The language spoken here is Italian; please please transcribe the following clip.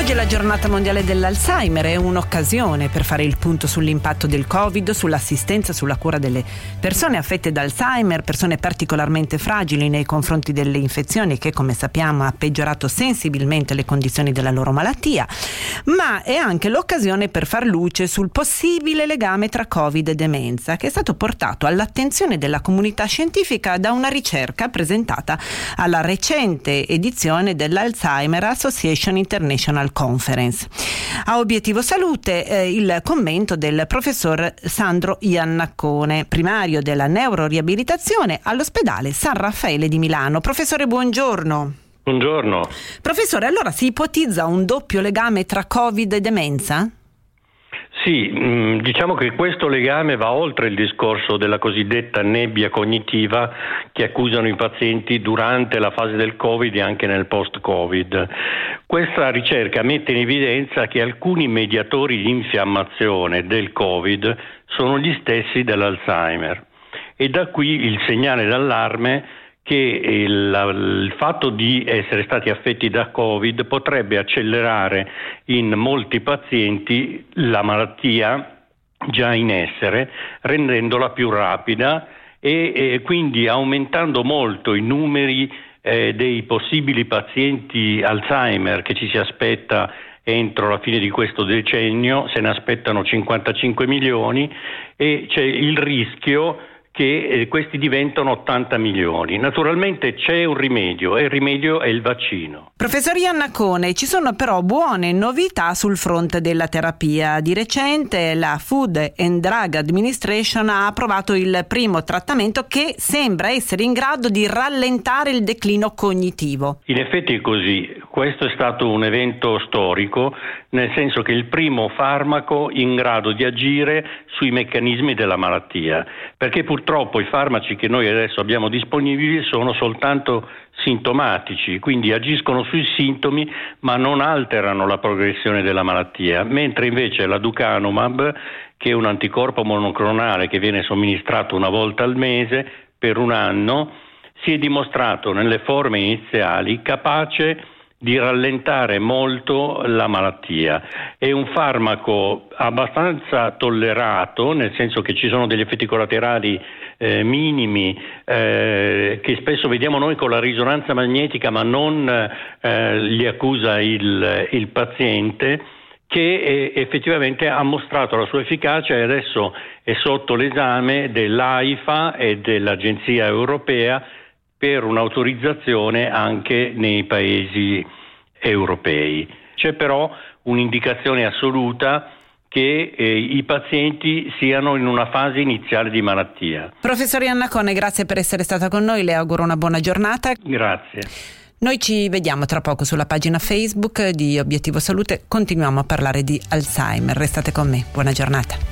Oggi è la giornata mondiale dell'Alzheimer, è un'occasione per fare il punto sull'impatto del Covid, sull'assistenza, sulla cura delle persone affette da Alzheimer, persone particolarmente fragili nei confronti delle infezioni che come sappiamo ha peggiorato sensibilmente le condizioni della loro malattia, ma è anche l'occasione per far luce sul possibile legame tra Covid e demenza che è stato portato all'attenzione della comunità scientifica da una ricerca presentata alla recente edizione dell'Alzheimer Association International National Conference. A obiettivo salute eh, il commento del professor Sandro Iannaccone, primario della neuroriabilitazione all'ospedale San Raffaele di Milano. Professore, buongiorno. Buongiorno. Professore, allora si ipotizza un doppio legame tra Covid e demenza? Sì, mm, diciamo che questo legame va oltre il discorso della cosiddetta nebbia cognitiva che accusano i pazienti durante la fase del Covid e anche nel post-Covid. Questa ricerca mette in evidenza che alcuni mediatori di infiammazione del Covid sono gli stessi dell'Alzheimer e da qui il segnale d'allarme che il, il, fatto di essere stati affetti da Covid potrebbe accelerare in molti pazienti la malattia già in essere, rendendola più rapida e, e quindi aumentando molto i numeri eh, dei possibili pazienti Alzheimer che ci si aspetta entro la fine di questo decennio, se ne aspettano 55 milioni e c'è il rischio che eh, questi diventano 80 milioni. Naturalmente c'è un rimedio e il rimedio è il vaccino. Professor Iannacone, ci sono però buone novità sul fronte della terapia. Di recente la Food and Drug Administration ha approvato il primo trattamento che sembra essere in grado di rallentare il declino cognitivo. In effetti è così. Questo è stato un evento storico, nel senso che il primo farmaco in grado di agire sui meccanismi della malattia, perché purtroppo purtroppo i farmaci che noi adesso abbiamo disponibili sono soltanto sintomatici, quindi agiscono sui sintomi ma non alterano la progressione della malattia, mentre invece la Ducanumab, che è un anticorpo monoclonale che viene somministrato una volta al mese per un anno, si è dimostrato nelle forme iniziali capace di rallentare molto la malattia. È un farmaco abbastanza tollerato, nel senso che ci sono degli effetti collaterali eh, minimi eh, che spesso vediamo noi con la risonanza magnetica, ma non eh, li accusa il, il paziente che eh, effettivamente ha mostrato la sua efficacia e adesso è sotto l'esame dell'AIFA e dell'Agenzia europea per un'autorizzazione anche nei paesi europei. C'è però un'indicazione assoluta che eh, i pazienti siano in una fase iniziale di malattia. Professor Iannacone, grazie per essere stata con noi, le auguro una buona giornata. Grazie. Noi ci vediamo tra poco sulla pagina Facebook di Obiettivo Salute, continuiamo a parlare di Alzheimer. Restate con me, buona giornata.